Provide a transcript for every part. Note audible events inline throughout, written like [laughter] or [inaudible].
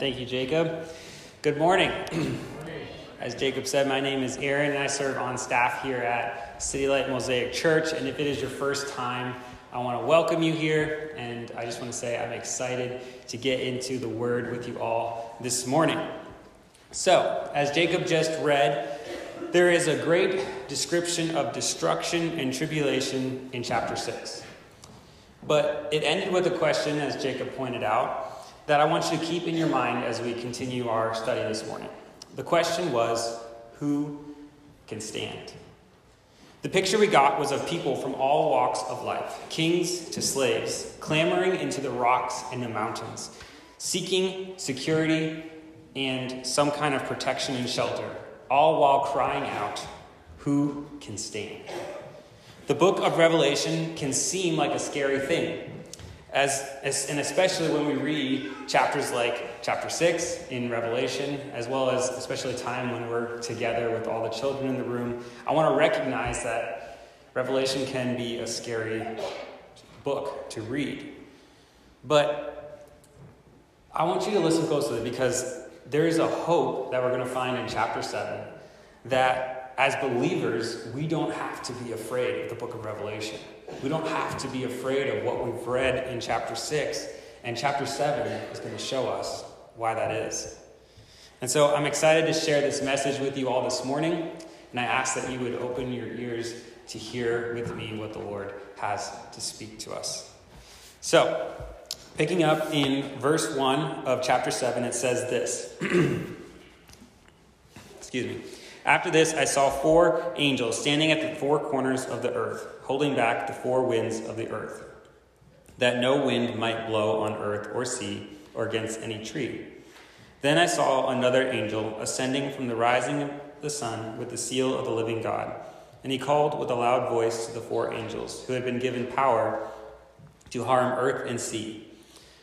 Thank you, Jacob. Good morning. [clears throat] As Jacob said, my name is Aaron, and I serve on staff here at City Light Mosaic Church. And if it is your first time, I want to welcome you here, and I just want to say I'm excited to get into the Word with you all this morning. So, as Jacob just read, there is a great description of destruction and tribulation in chapter 6. But it ended with a question, as Jacob pointed out, that I want you to keep in your mind as we continue our study this morning. The question was who can stand? The picture we got was of people from all walks of life, kings to slaves, clambering into the rocks and the mountains, seeking security and some kind of protection and shelter, all while crying out, Who can stand? The book of Revelation can seem like a scary thing. As, as, and especially when we read chapters like chapter 6 in Revelation, as well as especially time when we're together with all the children in the room, I want to recognize that Revelation can be a scary book to read. But I want you to listen closely because there is a hope that we're going to find in chapter 7 that as believers, we don't have to be afraid of the book of Revelation. We don't have to be afraid of what we've read in chapter 6. And chapter 7 is going to show us why that is. And so I'm excited to share this message with you all this morning. And I ask that you would open your ears to hear with me what the Lord has to speak to us. So, picking up in verse 1 of chapter 7, it says this [clears throat] Excuse me. After this, I saw four angels standing at the four corners of the earth, holding back the four winds of the earth, that no wind might blow on earth or sea or against any tree. Then I saw another angel ascending from the rising of the sun with the seal of the living God. And he called with a loud voice to the four angels who had been given power to harm earth and sea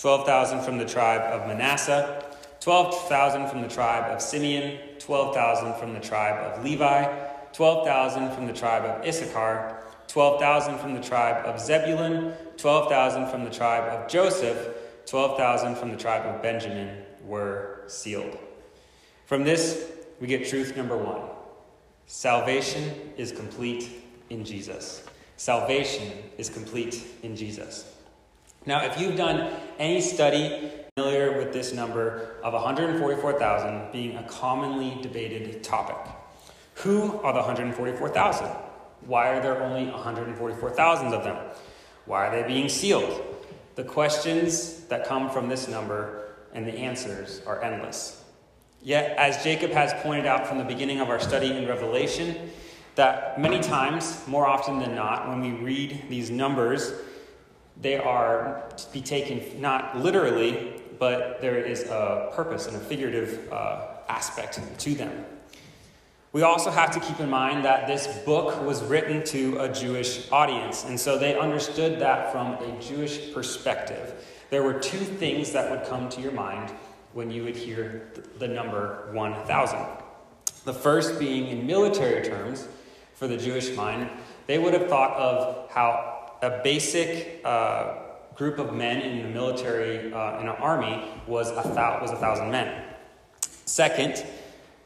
12,000 from the tribe of Manasseh, 12,000 from the tribe of Simeon, 12,000 from the tribe of Levi, 12,000 from the tribe of Issachar, 12,000 from the tribe of Zebulun, 12,000 from the tribe of Joseph, 12,000 from the tribe of Benjamin were sealed. From this, we get truth number one salvation is complete in Jesus. Salvation is complete in Jesus. Now, if you've done any study familiar with this number of 144,000 being a commonly debated topic, who are the 144,000? Why are there only 144,000 of them? Why are they being sealed? The questions that come from this number and the answers are endless. Yet, as Jacob has pointed out from the beginning of our study in Revelation, that many times, more often than not, when we read these numbers, they are to be taken not literally, but there is a purpose and a figurative uh, aspect to them. We also have to keep in mind that this book was written to a Jewish audience, and so they understood that from a Jewish perspective. There were two things that would come to your mind when you would hear the number 1,000. The first being in military terms, for the Jewish mind, they would have thought of how a basic uh, group of men in the military, uh, in an army, was a, thou- was a thousand men. Second,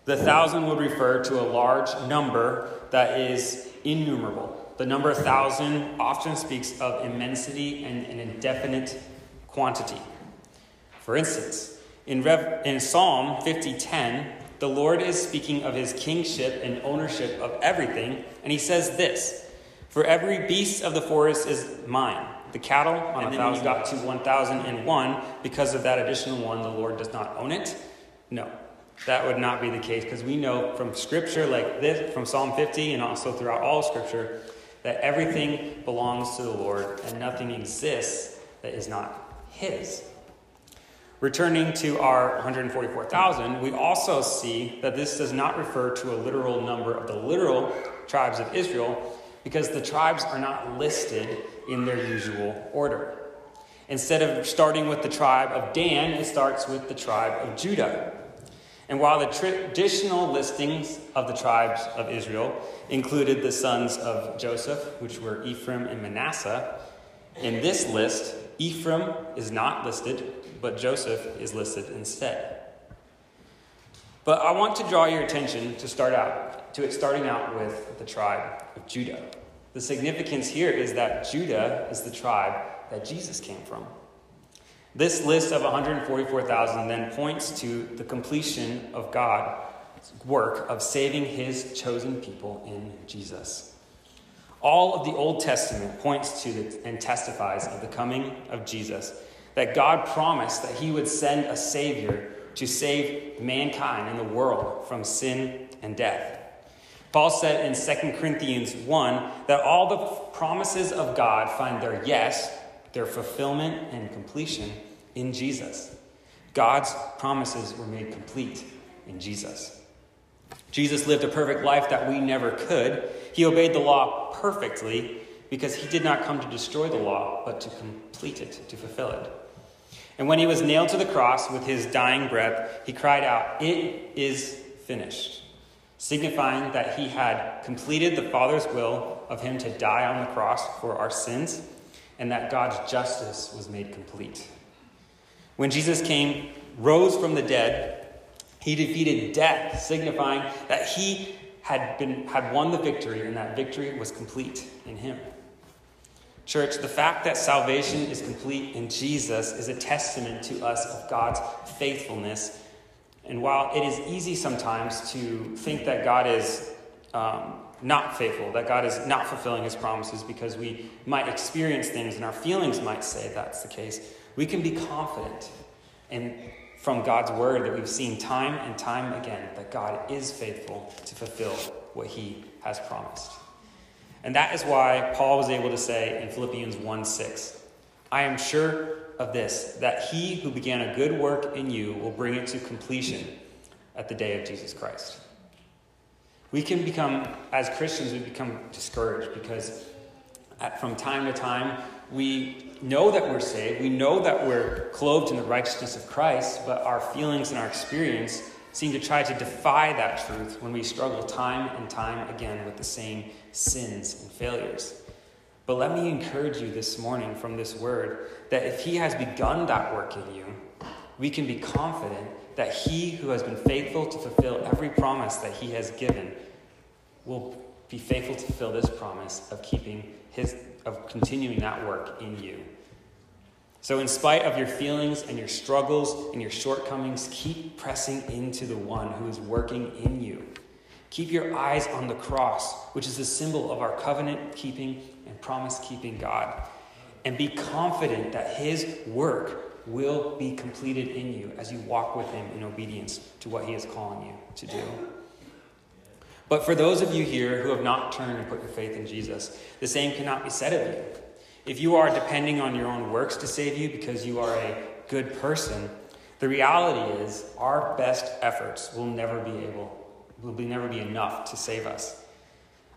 the thousand would refer to a large number that is innumerable. The number thousand often speaks of immensity and an indefinite quantity. For instance, in, Rev- in Psalm 50:10, the Lord is speaking of his kingship and ownership of everything, and he says this for every beast of the forest is mine. The cattle, on and then when you got to 1001, because of that additional one, the Lord does not own it. No, that would not be the case because we know from scripture like this, from Psalm 50 and also throughout all scripture, that everything belongs to the Lord and nothing exists that is not His. Returning to our 144,000, we also see that this does not refer to a literal number of the literal tribes of Israel because the tribes are not listed in their usual order. Instead of starting with the tribe of Dan, it starts with the tribe of Judah. And while the traditional listings of the tribes of Israel included the sons of Joseph, which were Ephraim and Manasseh, in this list, Ephraim is not listed, but Joseph is listed instead. But I want to draw your attention to start out to it starting out with the tribe of Judah. The significance here is that Judah is the tribe that Jesus came from. This list of 144,000 then points to the completion of God's work of saving his chosen people in Jesus. All of the Old Testament points to and testifies of the coming of Jesus, that God promised that he would send a Savior to save mankind and the world from sin and death. Paul said in 2 Corinthians 1 that all the promises of God find their yes, their fulfillment and completion in Jesus. God's promises were made complete in Jesus. Jesus lived a perfect life that we never could. He obeyed the law perfectly because he did not come to destroy the law, but to complete it, to fulfill it. And when he was nailed to the cross with his dying breath, he cried out, It is finished signifying that he had completed the Father's will of him to die on the cross for our sins, and that God's justice was made complete. When Jesus came, rose from the dead, he defeated death, signifying that he had, been, had won the victory, and that victory was complete in him. Church, the fact that salvation is complete in Jesus is a testament to us of God's faithfulness and while it is easy sometimes to think that God is um, not faithful, that God is not fulfilling his promises because we might experience things and our feelings might say that's the case, we can be confident and from God's word that we've seen time and time again that God is faithful to fulfill what he has promised. And that is why Paul was able to say in Philippians 1 6, I am sure of this that he who began a good work in you will bring it to completion at the day of Jesus Christ. We can become, as Christians, we become discouraged because at, from time to time we know that we're saved, we know that we're clothed in the righteousness of Christ, but our feelings and our experience seem to try to defy that truth when we struggle time and time again with the same sins and failures. But let me encourage you this morning from this word that if He has begun that work in you, we can be confident that He who has been faithful to fulfill every promise that He has given will be faithful to fulfill this promise of keeping His, of continuing that work in you. So, in spite of your feelings and your struggles and your shortcomings, keep pressing into the one who is working in you. Keep your eyes on the cross, which is the symbol of our covenant keeping promise keeping God. And be confident that His work will be completed in you as you walk with Him in obedience to what He is calling you to do. But for those of you here who have not turned and put your faith in Jesus, the same cannot be said of you. If you are depending on your own works to save you because you are a good person, the reality is our best efforts will never be able will be, never be enough to save us.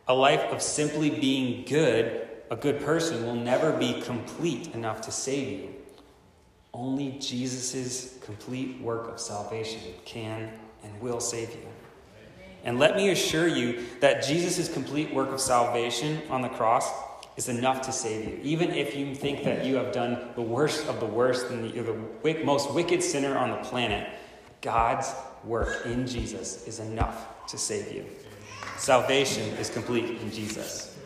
A life of simply being good, a good person, will never be complete enough to save you. Only Jesus' complete work of salvation can and will save you. And let me assure you that Jesus' complete work of salvation on the cross is enough to save you. Even if you think that you have done the worst of the worst and you're the most wicked sinner on the planet, God's work in Jesus is enough to save you. Salvation is complete in Jesus.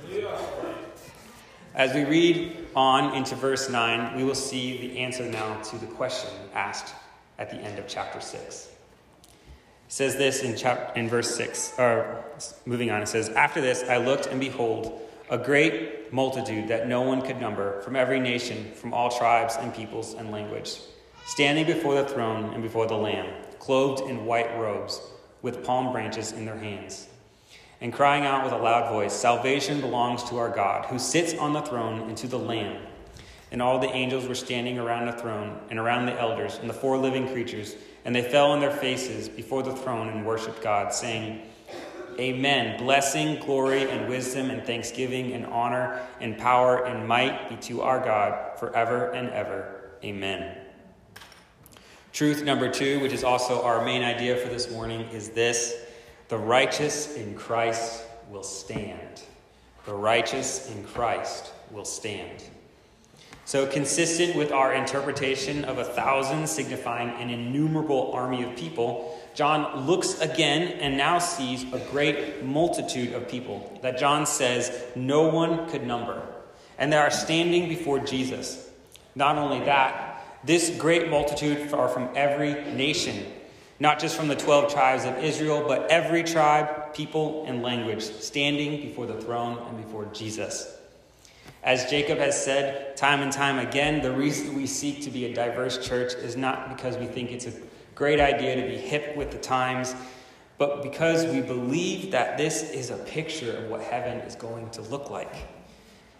As we read on into verse 9, we will see the answer now to the question asked at the end of chapter 6. It says this in, chap- in verse 6, or moving on, it says, After this I looked, and behold, a great multitude that no one could number, from every nation, from all tribes and peoples and language, standing before the throne and before the Lamb, clothed in white robes with palm branches in their hands, and crying out with a loud voice Salvation belongs to our God, who sits on the throne, and to the Lamb. And all the angels were standing around the throne and around the elders and the four living creatures, and they fell on their faces before the throne and worshiped God, saying, Amen. Blessing, glory, and wisdom, and thanksgiving, and honor, and power, and might be to our God forever and ever. Amen. Truth number two, which is also our main idea for this morning, is this the righteous in Christ will stand. The righteous in Christ will stand. So, consistent with our interpretation of a thousand signifying an innumerable army of people, John looks again and now sees a great multitude of people that John says no one could number. And they are standing before Jesus. Not only that, this great multitude are from every nation, not just from the 12 tribes of Israel, but every tribe, people, and language standing before the throne and before Jesus. As Jacob has said time and time again, the reason we seek to be a diverse church is not because we think it's a great idea to be hip with the times, but because we believe that this is a picture of what heaven is going to look like.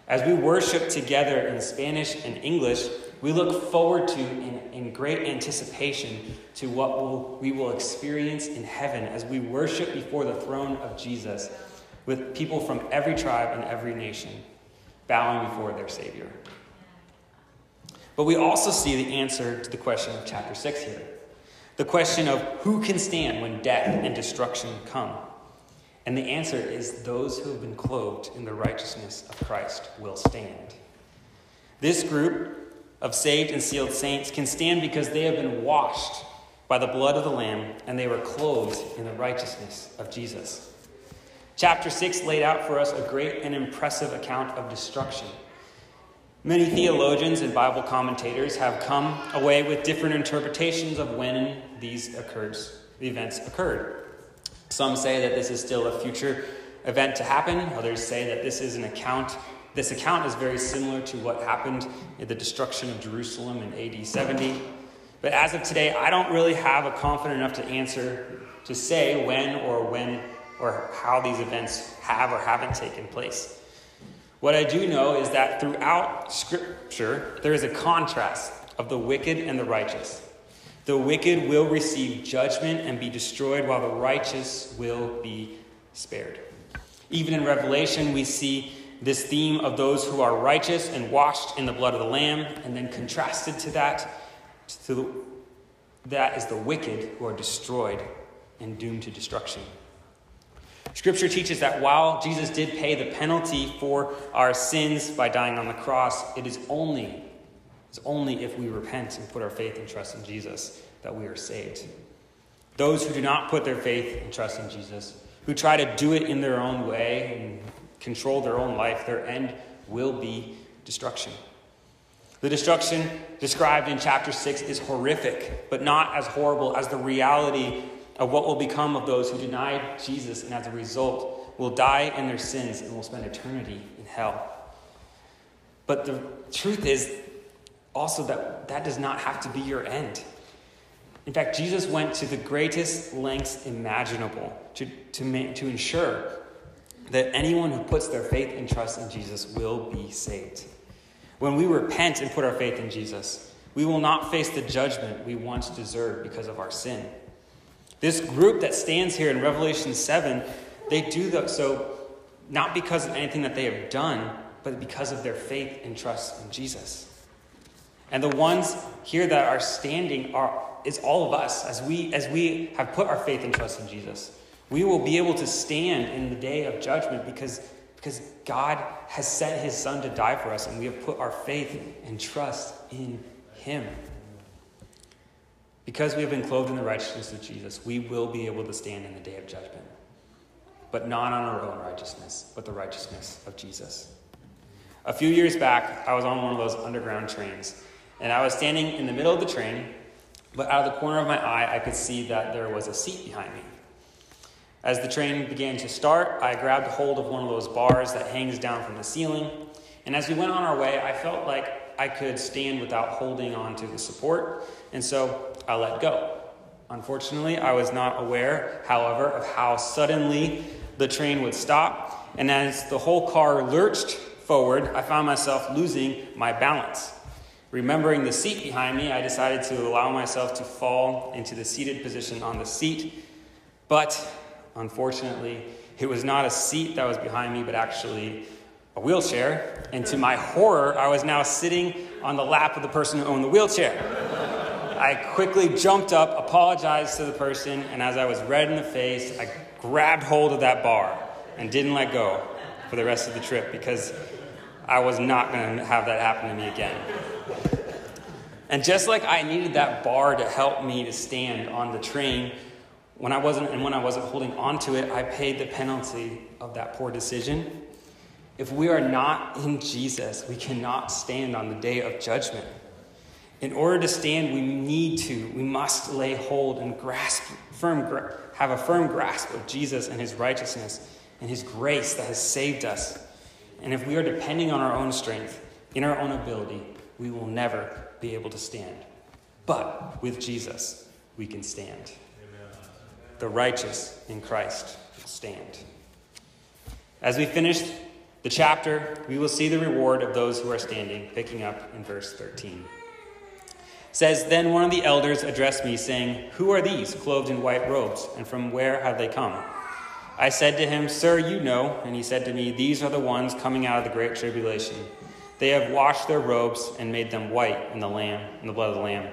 As we worship together in Spanish and English, we look forward to, in, in great anticipation, to what we'll, we will experience in heaven as we worship before the throne of Jesus with people from every tribe and every nation bowing before their Savior. But we also see the answer to the question of chapter 6 here. The question of who can stand when death and destruction come. And the answer is those who have been clothed in the righteousness of Christ will stand. This group of saved and sealed saints can stand because they have been washed by the blood of the Lamb and they were clothed in the righteousness of Jesus. Chapter 6 laid out for us a great and impressive account of destruction. Many theologians and Bible commentators have come away with different interpretations of when these occurs, events occurred. Some say that this is still a future event to happen. Others say that this is an account. This account is very similar to what happened in the destruction of Jerusalem in AD 70. But as of today, I don't really have a confident enough to answer to say when or when or how these events have or haven't taken place. What I do know is that throughout Scripture, there is a contrast of the wicked and the righteous. The wicked will receive judgment and be destroyed, while the righteous will be spared. Even in Revelation, we see this theme of those who are righteous and washed in the blood of the Lamb, and then contrasted to that, to the, that is the wicked who are destroyed and doomed to destruction. Scripture teaches that while Jesus did pay the penalty for our sins by dying on the cross, it is only, it's only if we repent and put our faith and trust in Jesus that we are saved. Those who do not put their faith and trust in Jesus, who try to do it in their own way and control their own life, their end will be destruction. The destruction described in chapter 6 is horrific, but not as horrible as the reality of what will become of those who deny Jesus and as a result will die in their sins and will spend eternity in hell. But the truth is also that that does not have to be your end. In fact, Jesus went to the greatest lengths imaginable to, to, to ensure that anyone who puts their faith and trust in Jesus will be saved. When we repent and put our faith in Jesus, we will not face the judgment we once deserved because of our sin. This group that stands here in Revelation 7, they do so not because of anything that they have done, but because of their faith and trust in Jesus. And the ones here that are standing are is all of us as we as we have put our faith and trust in Jesus. We will be able to stand in the day of judgment because because God has sent his son to die for us and we have put our faith and trust in him. Because we have been clothed in the righteousness of Jesus, we will be able to stand in the day of judgment. But not on our own righteousness, but the righteousness of Jesus. A few years back, I was on one of those underground trains, and I was standing in the middle of the train, but out of the corner of my eye, I could see that there was a seat behind me. As the train began to start, I grabbed hold of one of those bars that hangs down from the ceiling, and as we went on our way, I felt like I could stand without holding on to the support, and so I let go. Unfortunately, I was not aware, however, of how suddenly the train would stop, and as the whole car lurched forward, I found myself losing my balance. Remembering the seat behind me, I decided to allow myself to fall into the seated position on the seat. But unfortunately, it was not a seat that was behind me, but actually a wheelchair. And to my horror, I was now sitting on the lap of the person who owned the wheelchair. I quickly jumped up, apologized to the person, and as I was red in the face, I grabbed hold of that bar and didn't let go for the rest of the trip because I was not going to have that happen to me again. And just like I needed that bar to help me to stand on the train, when I wasn't and when I wasn't holding on to it, I paid the penalty of that poor decision. If we are not in Jesus, we cannot stand on the day of judgment. In order to stand, we need to, we must lay hold and grasp, firm, have a firm grasp of Jesus and his righteousness and his grace that has saved us. And if we are depending on our own strength, in our own ability, we will never be able to stand. But with Jesus, we can stand. The righteous in Christ stand. As we finish the chapter, we will see the reward of those who are standing, picking up in verse 13. It says, Then one of the elders addressed me, saying, Who are these, clothed in white robes, and from where have they come? I said to him, Sir, you know. And he said to me, These are the ones coming out of the great tribulation. They have washed their robes and made them white in the Lamb, in the blood of the Lamb.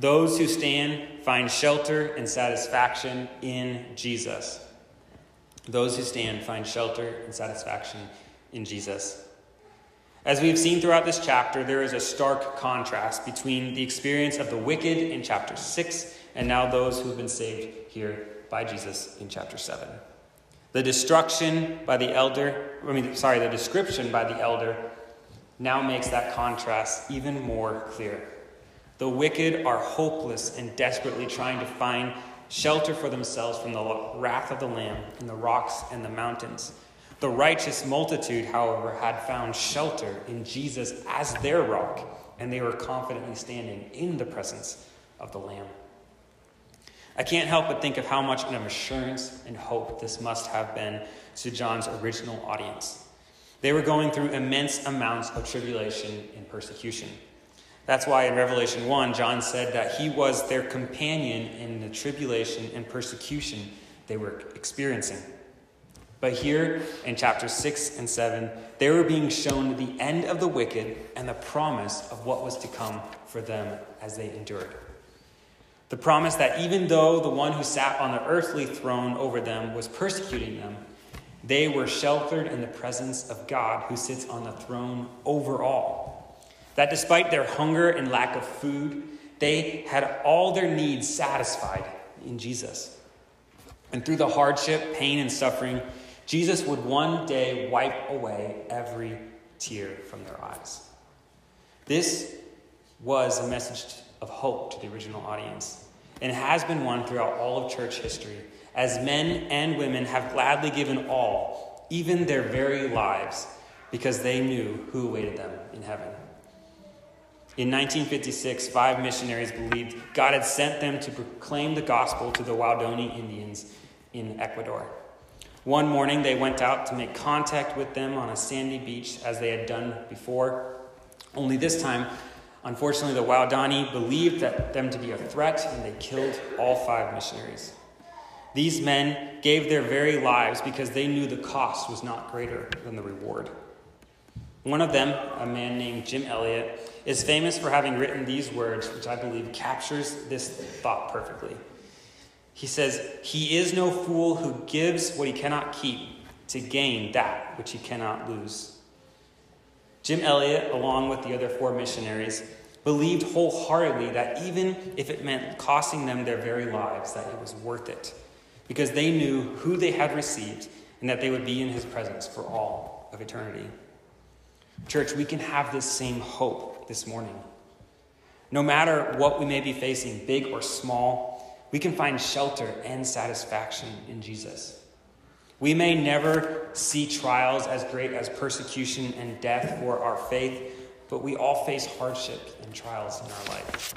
Those who stand find shelter and satisfaction in Jesus. Those who stand find shelter and satisfaction in Jesus. As we've seen throughout this chapter, there is a stark contrast between the experience of the wicked in chapter 6 and now those who have been saved here by Jesus in chapter 7. The destruction by the elder, I mean, sorry, the description by the elder now makes that contrast even more clear. The wicked are hopeless and desperately trying to find shelter for themselves from the wrath of the Lamb in the rocks and the mountains. The righteous multitude, however, had found shelter in Jesus as their rock, and they were confidently standing in the presence of the Lamb. I can't help but think of how much of assurance and hope this must have been to John's original audience. They were going through immense amounts of tribulation and persecution. That's why in Revelation 1, John said that he was their companion in the tribulation and persecution they were experiencing. But here in chapters 6 and 7, they were being shown the end of the wicked and the promise of what was to come for them as they endured. The promise that even though the one who sat on the earthly throne over them was persecuting them, they were sheltered in the presence of God who sits on the throne over all. That despite their hunger and lack of food, they had all their needs satisfied in Jesus. And through the hardship, pain, and suffering, Jesus would one day wipe away every tear from their eyes. This was a message of hope to the original audience and has been one throughout all of church history, as men and women have gladly given all, even their very lives, because they knew who awaited them in heaven. In 1956, five missionaries believed God had sent them to proclaim the gospel to the Waodani Indians in Ecuador. One morning, they went out to make contact with them on a sandy beach as they had done before, only this time Unfortunately, the Waodani believed that them to be a threat and they killed all five missionaries. These men gave their very lives because they knew the cost was not greater than the reward. One of them, a man named Jim Elliot, is famous for having written these words, which I believe captures this thought perfectly. He says, He is no fool who gives what he cannot keep to gain that which he cannot lose. Jim Elliot, along with the other four missionaries, believed wholeheartedly that even if it meant costing them their very lives, that it was worth it, because they knew who they had received and that they would be in his presence for all of eternity. Church, we can have this same hope this morning. No matter what we may be facing, big or small, we can find shelter and satisfaction in Jesus. We may never see trials as great as persecution and death for our faith, but we all face hardship and trials in our life.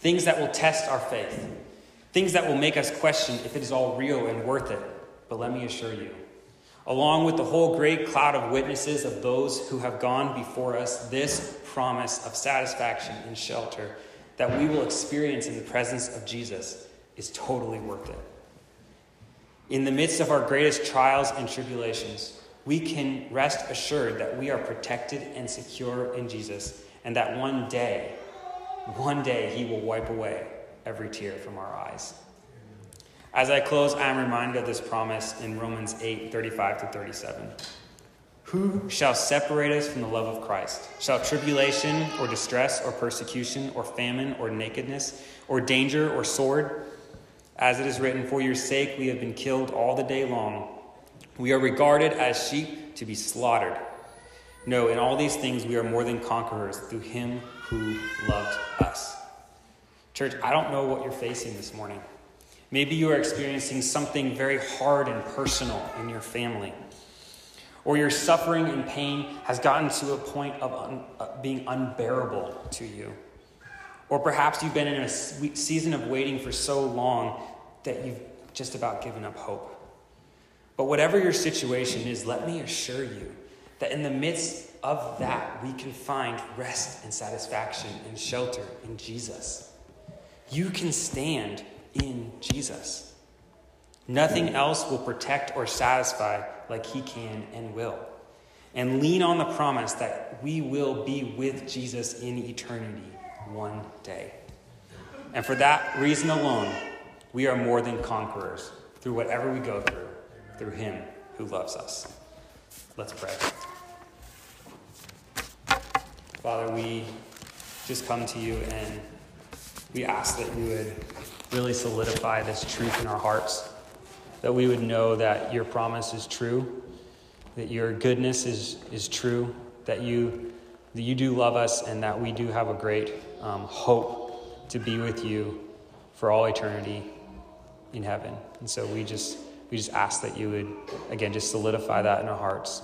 Things that will test our faith, things that will make us question if it is all real and worth it. But let me assure you, along with the whole great cloud of witnesses of those who have gone before us, this promise of satisfaction and shelter that we will experience in the presence of Jesus is totally worth it. In the midst of our greatest trials and tribulations, we can rest assured that we are protected and secure in Jesus, and that one day, one day, He will wipe away every tear from our eyes. As I close, I am reminded of this promise in Romans 8 35 to 37. Who shall separate us from the love of Christ? Shall tribulation or distress or persecution or famine or nakedness or danger or sword? As it is written, For your sake we have been killed all the day long. We are regarded as sheep to be slaughtered. No, in all these things we are more than conquerors through him who loved us. Church, I don't know what you're facing this morning. Maybe you are experiencing something very hard and personal in your family. Or your suffering and pain has gotten to a point of un- uh, being unbearable to you. Or perhaps you've been in a season of waiting for so long that you've just about given up hope. But whatever your situation is, let me assure you that in the midst of that, we can find rest and satisfaction and shelter in Jesus. You can stand in Jesus. Nothing else will protect or satisfy like He can and will. And lean on the promise that we will be with Jesus in eternity one day. And for that reason alone, we are more than conquerors through whatever we go through, through Him who loves us. Let's pray. Father, we just come to you and we ask that you would really solidify this truth in our hearts, that we would know that your promise is true, that your goodness is, is true, that you, that you do love us, and that we do have a great um, hope to be with you for all eternity in heaven. And so we just we just ask that you would again just solidify that in our hearts.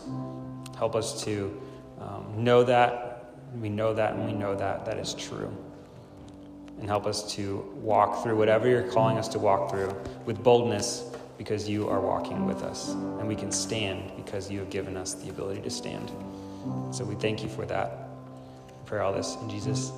Help us to um, know that we know that and we know that that is true. And help us to walk through whatever you're calling us to walk through with boldness because you are walking with us. And we can stand because you have given us the ability to stand. So we thank you for that. Pray all this in Jesus'.